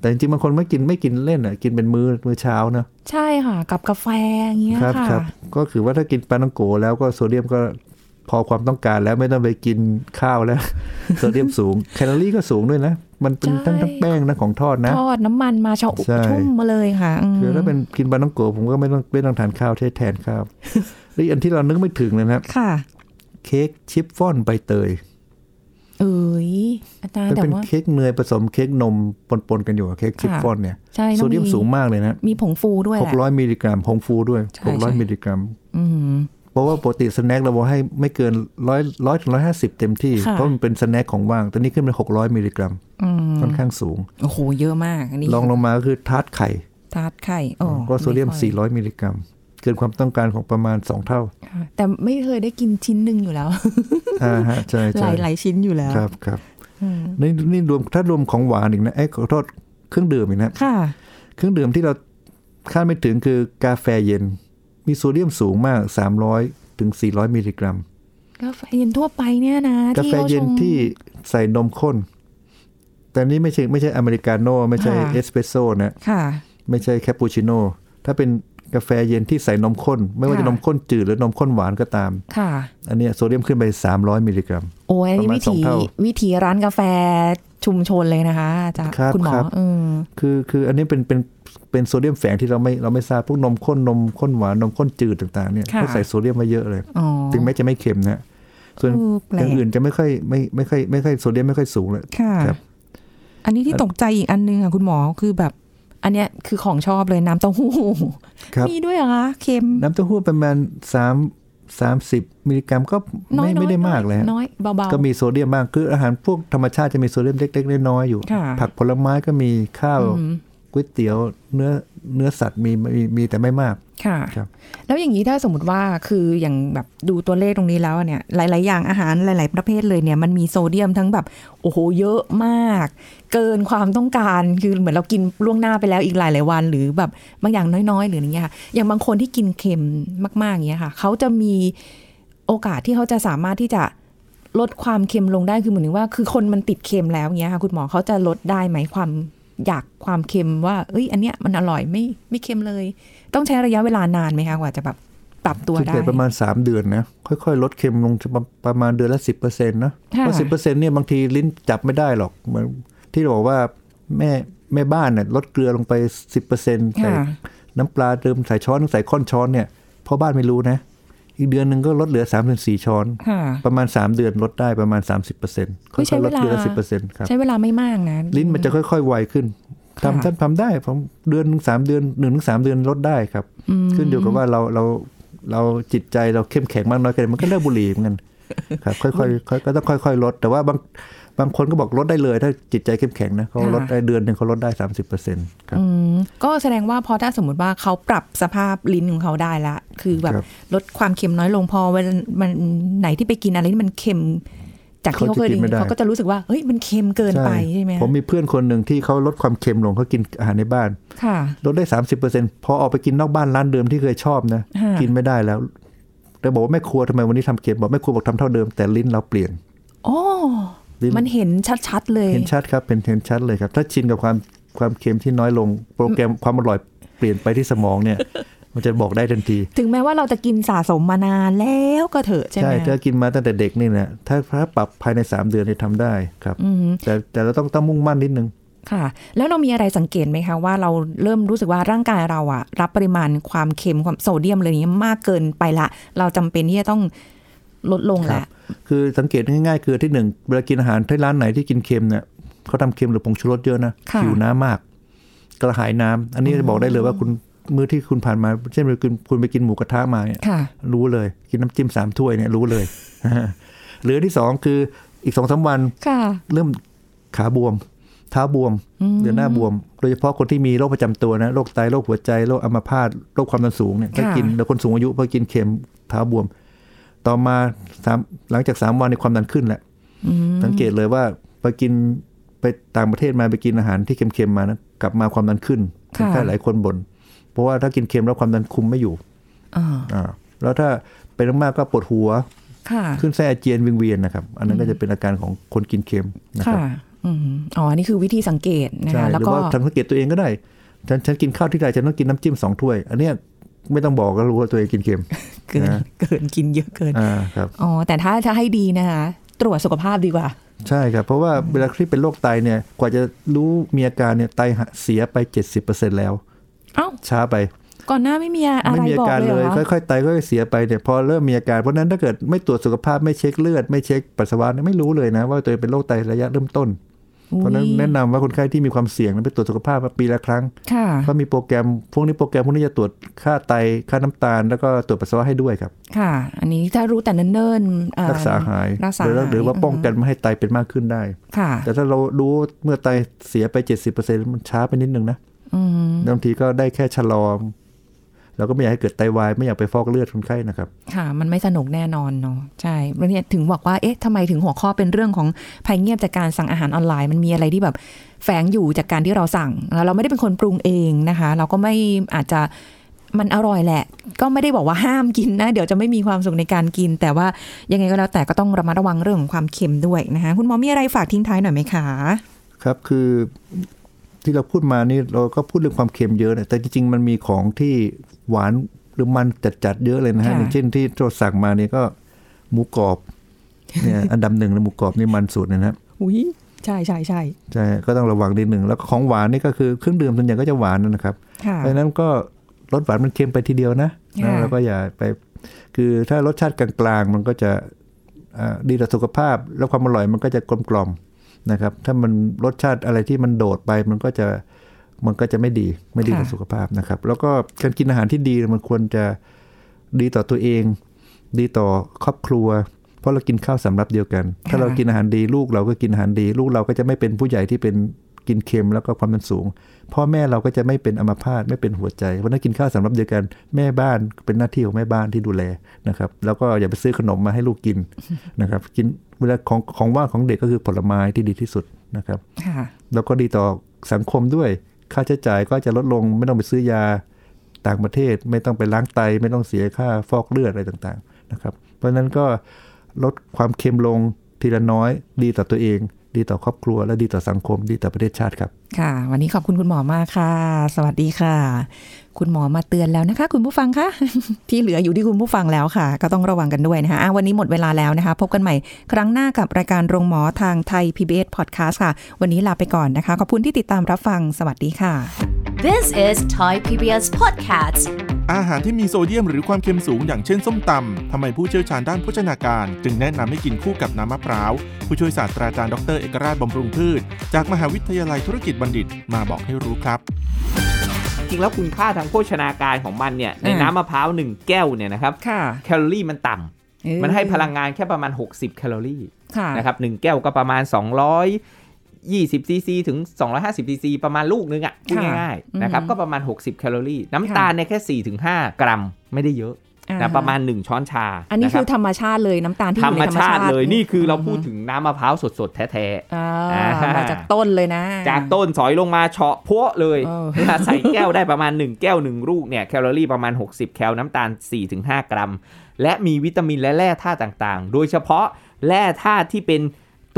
แต่จริงๆบางคนไม่กินไม่กินเล่นอะกินเป็นมือมื้อเช้านะใช่ค่ะกับกาแฟอย่างเงี้ยครับค่ะครับ ก็คือว่าถ้ากินปลาท่องโกแล้วก็โซเดียมก็พอความต้องการแล้วไม่ต้องไปกินข้าวแล้วโซเดียมสูง แคลอรี่ก็สูงด้วยนะ มันเป็นทั้งทั้งแป้งนะของทอดนะ ทอดน้ำมันมาชาใช่ชุ่มมาเลยค่ะมคือถ้าเป็นกินปลาท่องโกผมก็ไม่ต้องไม่ต้องทานข้าวใช้แทนข้าวแล้วอีกอันที่เรานึกไม่ถึงเลยนะครับค่ะ เค้กชิฟฟ่อนใบเตย เอ้ยอาจารย์มันแต่เป็นว่าเค้กเนยผสมเค้กนมปนๆกันอยู่กับเค้กชิฟฟ่อนเนี่ยใช่ต้องโซเดียมสูงมากเลยนะ มีผงฟูด้วยแหละ600มิลลิกรัมผงฟูด้วยใช่ใช่600มิลลิกรัมอืมเพราะว่าปกติ snack เราบอกให้ไม่เกินร้อยร้อยถึงร้อยห้าสิบเต็มที่ค่ะเพราะมันเป็น snack ของว่างแต่นี่ขึ้นเป็น600มิลลิกรัมอืมค่อนข้างสูงโอ้โหเยอะมากอันนี้ลองลงมาก็คือทาร์ตไข่ทาร์ตไข่โอ้ก็โซเดียมไค่อ400มิลลิกรัมเกินความต้องการของประมาณ2เท่าค่ะแต่ไม่เคยได้กินชิ้นหนึ่งอยู่แล้วอ่าฮะใช่หใช่ลายหลายชิ้นอยู่แล้วครับครับนี่นี่รวมถ้ารวมของหวานอีกนะไอ้ยขอโทษเครื่องดื่มอีกนะค่ะ เครื่องดื่มที่เราคาดไม่ถึงคือกาแฟเย็น มีโซเดียมสูงมาก300ถึง400มิลลิกรัมกาแฟเย็นทั่วไปเนี่ยนะกาแฟเย็นขาชงที่ใส่นมข้น แต่นี่ไม่ใช่ไม่ใช่อเมริกาโน่ไม่ใช่ค่ะเอสเปรสโซ่นะค่ะไม่ใช่แคปปูชิโน่ถ้าเป็น กาแฟเย็นที่ใส่นมข้น ไม่ว่าค่ะจะนมข้นจืดหรือนมข้นหวานก็ตาม ค่ะ อันเนี้ยโซเดียมขึ้นไป 300 มิลลิกรัม โอ้ยอันนี้ประมาณวิสองธีเท่าวิธีร้านกาแฟชุมชนเลยนะคะอาจารย์ครับคุณหมอครับเออคือคืออันนี้เป็นเป็นเป็นโซเดียมแฝงที่เราไม่เราไม่ทราบพวกนมข้นนมข้นหวานนมข้นจืดต่างๆเนี่ยค่ะเขาใส่โซเดียมมาเยอะเลยอ๋อถึงแม้จะไม่เค็มนะส่วนเออแปลอกย่างอื่นจะไม่ค่อยไม่ไม่ค่อยไม่ค่อยโซเดียมไม่ค่อยสูงเลยค่ะครับ อันนี้ที่ตกใจอีกอันนึงอะคุณหมอคือแบบ อันเนี้ยคือของชอบเลยน้ำเต้าหู้ครับมีด้วยเหรอคะเค็ม น้ำเต้าหู้ประมาณสามสามสิบมิลลิกรัมก็น้อยไม่ไม่ได้น้อยมากเลยฮะน้อยเบาๆก็มีโซเดียมบ้างคืออาหารพวกธรรมชาติจะมีโซเดียมเล็กๆน้อยๆอยู่ค่ะผักผลไม้ก็มีข้าวอืม ก๋วยเตี๋ยวเนื้อเนื้อสัตว์มีมีมีแต่ไม่มากค่ะครับแล้วอย่างนี้ถ้าสมมติว่าคืออย่างแบบดูตัวเลขตรงนี้แล้วเนี่ยหลาย ๆ อย่างอาหารหลาย ๆ ประเภทเลยเนี่ยมันมีโซเดียมทั้งแบบโอ้โหเยอะมาก เกินความต้องการคือเหมือนเรากินล่วงหน้าไปแล้วอีกหลายๆวัน หรือแบบบางอย่างน้อย ๆ หรืออย่างเงี้ยค่ะอย่างบางคนที่กินเค็มมากๆอย่างเงี้ยค่ะเขาจะมีโอกาสที่เขาจะสามารถที่จะลดความเค็มลงได้คือเหมือนว่า คือคนมันติดเค็มแล้วอย่างเงี้ยค่ะคุณหมอเขาจะลดได้ไหมความ อยากความเค็มว่า เอ้ย อันเนี้ยมันอร่อยไม่ไม่เค็มเลย ต้องใช้ระยะเวลานานไหมคะกว่าจะแบบปรับตัวส่วนได้ใหญ่ประมาณ 3 เดือนนะ ค่อยๆ ลดเค็มลงประประมาณเดือนละ 10%นะค่ะเพราะสิเนี่ยบางทีลิ้นจับไม่ได้หรอกเหมือนที่เราบอกว่าแม่แม่บ้านเนี่ยลดเกลือลงไป 10%ใส่ค่ะน้ำปลาเติมใส่ช้อนใส่ค้อนช้อนเนี่ยพ่อบ้านไม่รู้นะ อีกเดือนหนึ่งก็ลดเหลือ3ามสี่ช้อนค่ะประมาณ 3 เดือนลดได้ประมาณ 30%ค่เฮ้ยใช้อยๆเวลดลาเดือนละ10%ครับใช้เวลาไม่มากนะ ลิ้นมันจะค่อยๆไวขึ้นค่ะทำท่านทำได้ผมเดือนหนึ่งสามเดือนหนึ่งถึงสามเดือนลดได้ครับอืมขึ้นอยู่กับว่าเราเราเราจิตใจเราเข้มแข็งมากน้อยแค่ไหนมันก็เลิกบุหรี่เหมือนกัน ครับค่อยๆค่อยก็ต้องค่อย ๆ ลด แต่ว่าบางบางคนก็บอกลดได้เลย ถ้าจิตใจเข้มแข็งนะเขาลดได้เดือนหนึ่งเขาลดได้30%ครับอืมก็แสดงว่าพอถ้าสมมติว่าเขาปรับสภาพลิ้นของเขาได้ละ คือแบบครับลดความเค็มน้อยลงพอเวลามันไหนที่ไปกินอะไรที่มันเค็มจากที่เขาเคยเขาจะกินไม่ได้เขาก็จะรู้สึกว่าเฮ้ยมันเค็มเกินไปใช่ไหมผมมีเพื่อนคนหนึ่งที่เขาลดความเค็มลงเขากินอาหารในบ้านค่ะลดได้30%พอออกไปกินนอกบ้านร้านเดิมที่เคยชอบนะฮะกินไม่ได้แล้ว แต่บอกว่าแม่ครัวทำไมวันนี้ทำเค็มบอกแม่ครัวบอกทำเท่าเดิมแต่ลิ้นเราเปลี่ยนโอ้ลิ้นมันเห็นชัดๆเลย เห็นชัดครับเป็นเห็นชัดเลยครับ ถ้าชินกับความความเค็มที่น้อยลง โปรแกรมความอร่อยเปลี่ยนไปที่สมองเนี่ย มันจะบอกได้ทันที ถึงแม้ว่าเราจะกินสะสมมานานแล้วก็เถอะใช่ไหมถ้ากินมาตั้งแต่เด็กนี่นะถ้าถ้าปรับภายใน 3 เดือนเนี่ยทำได้ครับอืมแต่แต่เราต้องต้องมุ่งมั่นนิดนึง ค่ะ แล้วเรามีอะไรสังเกตไหมคะว่าเราเริ่มรู้สึกว่าร่างกายเราอะรับปริมาณความเค็มความโซเดียมอะไรนี้มากเกินไปละ เราจำเป็นที่จะต้องลดลงแหละคือสังเกตง่ายๆ คือที่หนึ่งเวลากินอาหารที่ร้านไหนที่กินเค็มเนี่ยเขาทำเค็มหรือผงชูรสเยอะนะค่ะหิวน้ำมาก กระหายน้ำอันนี้จะบอกได้เลยว่าคุณมื้อที่คุณผ่านมา เช่นไปกินคุณไปกินหมูกระทะมาเนี่ยค่ะรู้เลย กินน้ำจิ้มสามถ้วยเนี่ยรู้เลยหรืออันที่สองคืออีกสองสามวันค่ะเริ่มขาบวมเท้าบวมเดือนหน้าบวม โดยเฉพาะคนที่มีโรคประจำตัวนะโรคไตโรคหัวใจโรคอัมพาตโรคความดันสูงเนี่ยถ้าค่ะกินแล้วคนสูงอายุพอกินเค็มเท้าบวม ต่อมาสามหลังจากสามวันในความดันขึ้นแหละสังเกตเลยว่าไปกินไปต่างประเทศมาไปกินอาหารที่เค็มๆมานะกลับมาความดันขึ้นค่ะแค่หลายคนบน่นเพราะว่าถ้ากินเค็มแล้วความดันคุมไม่อยู่อ่าอ่าแล้วถ้าเป็นมากๆก็ปวดหัวค่ะขึ้นไส้อาเจียนวิงเวียนนะครับ อันนั้นก็จะเป็นอาการของคนกินเค็มนะคค่ะรับ อืมอ๋ออันนี่คือวิธีสังเกตนะใช่คะหแล้วรือก็ว่าทำสังเกตตัวเองก็ได้ ฉันฉันกินข้าวที่ใดฉันต้องกินน้ำจิ้มสองถ้วย อันเนี้ยไม่ต้องบอกก็รู้ว่าตัวเองกินเค็ม เกินนะเกินกินเยอะเกินอ่าครับอ๋อ แต่ถ้าจะให้ดีนะคะ ตรวจสุขภาพดีกว่า ใช่ครับ เพราะว่าเวลาที่เป็นโรคไตเนี่ย กว่าจะรู้มีอาการเนี่ยไตเสียไป70%แล้ว เอ้า ช้าไป ก่อนหน้าไม่มีอะไรไม่มีอาบอกการเลยเลเหรยอคะค่อยๆไตก็เสียไปเนี่ยพอเริ่มมีอาการ เพราะฉะนั้นถ้าเกิดไม่ตรวจสุขภาพไม่เช็คเลือด ไม่เช็คปัสสาวะเนี่ยไม่รู้เลยนะ ว่าตัวเองเป็นโรคไตระยะเริ่มต้น เพราะฉะนั้นแนะนำว่าคนไข้ที่มีความเสี่ยงนั้นไปตรวจสุขภาพมาปีละครั้งค่ะเขามีโปรแกรมพวกนี้โปรแกรมพวกนี้จะตรวจค่าไตค่าน้ำตาล แล้วก็ตรวจปัสสาวะให้ด้วยครับ ค่ะ อันนี้ถ้ารู้แต่เนิ่นๆอ่รักษาหายรักษาหรือหายหรือว่าป้องกันไม่ให้ไตเป็นมากขึ้นได้ค่ะ แต่ถ้าเรารู้เมื่อไตเสียไป 70%มันช้าไปนิดนึงนะอืมบางทีก็ได้แค่ชะลอ เราก็ไม่อยากให้เกิดไตวาย ไม่อยากไปฟอกเลือดคนไข้นะครับ ค่ะ มันไม่สนุกแน่นอนเนาะใช่แล้วเนี่ยถึงบอกว่าเอ๊ะทำไมถึงหัวข้อเป็นเรื่องของภัยเงียบจากการสั่งอาหารออนไลน์ มันมีอะไรที่แบบแฝงอยู่จากการที่เราสั่งแล้วเราไม่ได้เป็นคนปรุงเองนะคะ เราก็ไม่อาจจะมันอร่อยแหละ ก็ไม่ได้บอกว่าห้ามกินนะ เดี๋ยวจะไม่มีความสุขในการกิน แต่ว่ายังไงก็แล้วแต่ก็ต้องระมัดระวังเรื่องของความเค็มด้วยนะคะคุณหมอมีอะไรฝากทิ้งท้ายหน่อยไหมคะครับคือ ที่เราพูดมานี่เราก็พูดเรื่องความเค็มเยอะนะแต่จริงๆมันมีของที่หวานหรือมันจัดๆเยอะเลยนะฮะค่ะอย่างเช่นที่เราสั่งมาเนี่ยก็หมูกรอบเนี่ยอันดับหนึ่งเลยหมูกรอบนี่มันสุดเลยนะอุ้ยใช่ใช่ใช่ใช่ก็ต้องระวังนิดหนึ่งแล้วก็ของหวานนี่ก็คือเครื่องดื่มส่วนใหญ่ก็จะหวานนะครับค่ะเพราะฉะนั้นก็รสหวานมันเค็มไปทีเดียวนะค่ะแล้วก็อย่าไป คือถ้ารสชาติกลางๆมันก็จะอ่าดีต่อสุขภาพ แล้วความอร่อยมันก็จะกลมกล่อม นะครับ ถ้ามันรสชาติอะไรที่มันโดดไปมันก็จะมันก็จะไม่ดีไม่ดีต่อสุขภาพนะครับ แล้วก็การกินอาหารที่ดีมันควรจะดีต่อตัวเอง ดีต่อครอบครัว เพราะเรากินข้าวสำรับเดียวกัน ถ้าเรากินอาหารดีลูกเราก็กินอาหารดี ลูกเราก็จะไม่เป็นผู้ใหญ่ที่เป็นกินเค็มแล้วก็ความดันสูง พ่อแม่เราก็จะไม่เป็นอัมพาตไม่เป็นหัวใจเพราะฉะนั้นกินข้าวสำรับเดียวกันแม่บ้านเป็นหน้าที่ของแม่บ้านที่ดูแลนะครับ แล้วก็อย่าไปซื้อขนมมาให้ลูกกินนะครับ กินเวลาของของว่างของเด็กก็คือผลไม้ที่ดีที่สุดนะครับค่ะแล้วก็ดีต่อสังคมด้วยค่าใช้จ่ายก็จะลดลงไม่ต้องไปซื้อยาต่างประเทศ ไม่ต้องไปล้างไต ไม่ต้องเสียค่าฟอกเลือดอะไรต่างๆนะครับ เพราะฉะนั้นก็ลดความเค็มลงทีละน้อยดีต่อตัวเอง ดีต่อครอบครัว และดีต่อสังคม ดีต่อประเทศชาติครับ ค่ะ วันนี้ขอบคุณคุณหมอมากค่ะ สวัสดีค่ะ คุณหมอมาเตือนแล้วนะคะ คุณผู้ฟังคะที่เหลืออยู่ที่คุณผู้ฟังแล้วค่ะ ก็ต้องระวังกันด้วยนะคะอะวันนี้หมดเวลาแล้วนะคะ พบกันใหม่ ครั้งหน้ากับรายการโรงหมอทางไทย PBS Podcast ค่ะ วันนี้ลาไปก่อนนะคะ ขอบคุณที่ติดตามรับฟังสวัสดีค่ะ This is Thai PBS Podcast อาหารที่มีโซเดียมหรือความเค็มสูงอย่างเช่นส้มตำทำไมผู้เชี่ยวชาญด้านโภชนาการ จึงแนะนำให้กินคู่กับน้ำมะพร้าว ผู้ช่วยศาสตราจารย์ดรเอกราชบำรุงพืช จากมหาวิทยาลัยธุรกิจบัณฑิตมาบอกให้รู้ครับ จริงแล้วคุณค่าทางโภชนาการของมันเนี่ยในอ่าน้ำมะพร้าวหนึ่งแก้วเนี่ยนะครับค่ะแคลอรี่มันต่ำเออมันให้พลังงานแค่ประมาณ 60 แคลอรี่ค่ะนะครับหนึ่งแก้วก็ประมาณ220ซีซีถึง 250ซีซีประมาณลูกนึงอะพูดค่ะง่ายๆนะครับอืมก็ประมาณ 60 แคลอรี่ น้ำตาลเนี่ยแค่ 4-5 กรัมไม่ได้เยอะอ่ นะประมาณ 1 ช้อนชา อันนี้ะคืรัอบธรรมชาติเลยน้ำตาลที่อธรยู่รมในธรรมชาชาติติเลยนี่คือเราพูดถึงน้ำมะพร้าวสดๆ แท้อ่าอ่ามาจากต้นเลยนะๆจากต้นสอยลงมาเฉาะพัวเลยเออใส่แก้วได้ประมาณ 1 แก้ว 1 ลูกเนี่ยแคลอรี่ประมาณ 60 แคลน้ำตาล 4-5 กรัม และมีวิตามินและแร่ธาตุต่างๆ โดยเฉพาะแร่ธาตุที่เป็น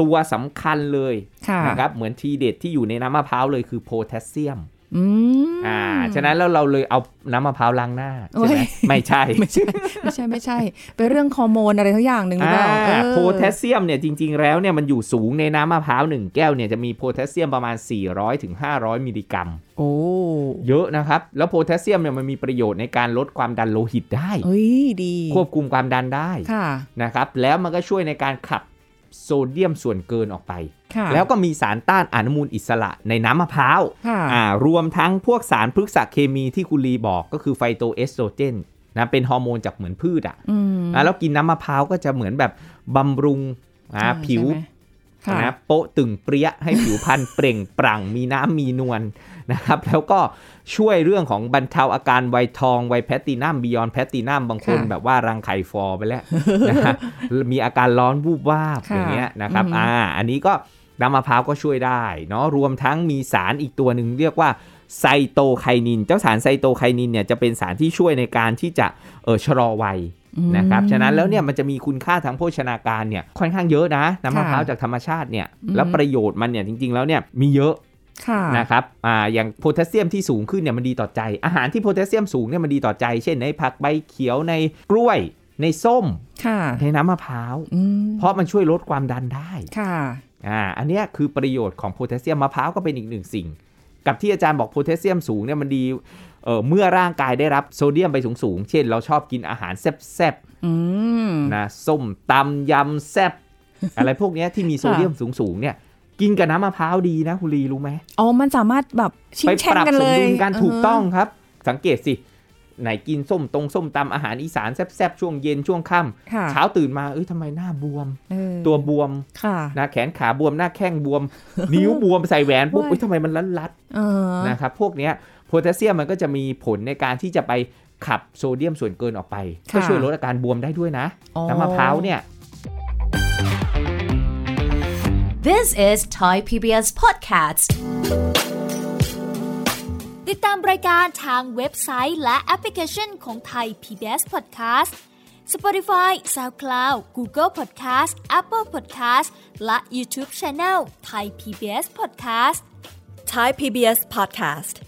ตัวสำคัญเลยค่ะนะครับเหมือนทีเด็ดที่อยู่ในน้ำมะพร้าวเลยคือโพแทสเซียม อืมอ่า ฉะนั้นแล้วเราเลยเอาน้ำมะพร้าวล้างหน้าใช่ไหมโอ้ยไม่ใช่ ไม่ใช่ ไม่ใช่ไม่ใช่ เป็นเรื่องฮอร์โมนอะไรทั้งอย่างหนึ่งหรือเปล่าอ่าเออโพแทสเซียมเนี่ยจริง ๆ แล้วเนี่ยมันอยู่สูงในน้ำมะพร้าวหนึ่งแก้วเนี่ยจะมีโพแทสเซียมประมาณ 400ถึง500มิลลิกรัม โอ้เยอะนะครับ แล้วโพแทสเซียมเนี่ยมันมีประโยชน์ในการลดความดันโลหิตได้เอ้ยดี ควบคุมความดันได้ค่ะนะครับแล้วมันก็ช่วยในการขับ โซเดียมส่วนเกินออกไปค่ะแล้วก็มีสารต้านอนุมูลอิสระในน้ำมะพร้าวค่ะอ่ารวมทั้งพวกสารพฤกษเคมีที่คุณลีบอกก็คือไฟโตเอสโตรเจนนะเป็นฮอร์โมนจากเหมือนพืชอะอืมนะแล้วกินน้ำมะพร้าวก็จะเหมือนแบบบำรุงนะใช่ผิวใช่ไหมค่ะ นะโป๊ะตึงเปรี๊ยะให้ผิวพรรณเปล่งปลั่งมีน้ำมีนวลนะครับ แล้วก็ช่วยเรื่องของบรรเทาอาการวัยทองวัย platinum beyond platinum บางคนค่ะแบบว่ารังไข่ฝ่อไปแล้วนะฮะมีอาการร้อนวูบวาบค่ะอย่างเงี้ยนะครับอืมอ่าอันนี้ก็น้ำมะพร้าวก็ช่วยได้เนาะรวมทั้งมีสารอีกตัวหนึ่งเรียกว่าไซโตไคนิน เจ้าสารไซโตไคนินเนี่ยจะเป็นสารที่ช่วยในการที่จะเออชะลอวัย นะครับฉะนั้นแล้วเนี่ยมันจะมีคุณค่าทางโภชนาการเนี่ยค่อนข้างเยอะนะน้ำมะพร้าวจากธรรมชาติเนี่ยอืมแล้วประโยชน์มันเนี่ยจริง ๆ แล้วเนี่ยมีเยอะค่ะนะครับอ่าอย่างโพแทสเซียมที่สูงขึ้นเนี่ยมันดีต่อใจ อาหารที่โพแทสเซียมสูงเนี่ยมันดีต่อใจ เช่นในผักใบเขียวในกล้วยในส้มค่ะในน้ำมะพร้าวอืมเพราะมันช่วยลดความดันได้ค่ะอ่าอันเนี้ยคือประโยชน์ของโพแทสเซียมมะพร้าวก็เป็นอีกหนึ่งสิ่ง กับที่อาจารย์บอกโพแทสเซียมสูงเนี่ยมันดี เอ่อเมื่อร่างกายได้รับโซเดียมไปสูงๆ เช่นเราชอบกินอาหารแซ่บๆอืมนะส้มตำยำแซ่บอะไรพวกเนี้ยที่มีโซเดียมสูงๆเนี่ยกินกับน้ำมะพร้าวดีนะคุณลีรู้ไหมอ๋อ มันสามารถแบบชิงไปแช่งปรับกันสมดุลกันเลยถูกต้องครับ สังเกตสิ ไหนกินส้มตรงส้มตำอาหารอีสานแซ่บๆ ช่วงเย็นช่วงค่ค่ะำเช้าตื่นมาเอ้ยทำไมหน้าบวมเออตัวบวมค่ะนะแขนขาบวมหน้าแข้งบวม นิ้วบวมใส่แหวนปุ๊บโอ้ยเอ้ยทำไมมันลัดเออๆนะครับพวกเนี้ย โพแทสเซียมมันก็จะมีผลในการที่จะไปขับโซเดียมส่วนเกินออกไปค่ะก็ช่วยลดอาการบวมได้ด้วยนะอ๋อน้ำมะพร้าวเนี่ย This is Thai PBS Podcast ติดตามรายการทางเว็บไซต์และแอปพลิเคชันของไทย PBS Podcast Spotify SoundCloud Google Podcast Apple Podcast และ YouTube Channel Thai PBS Podcast Thai PBS podcast.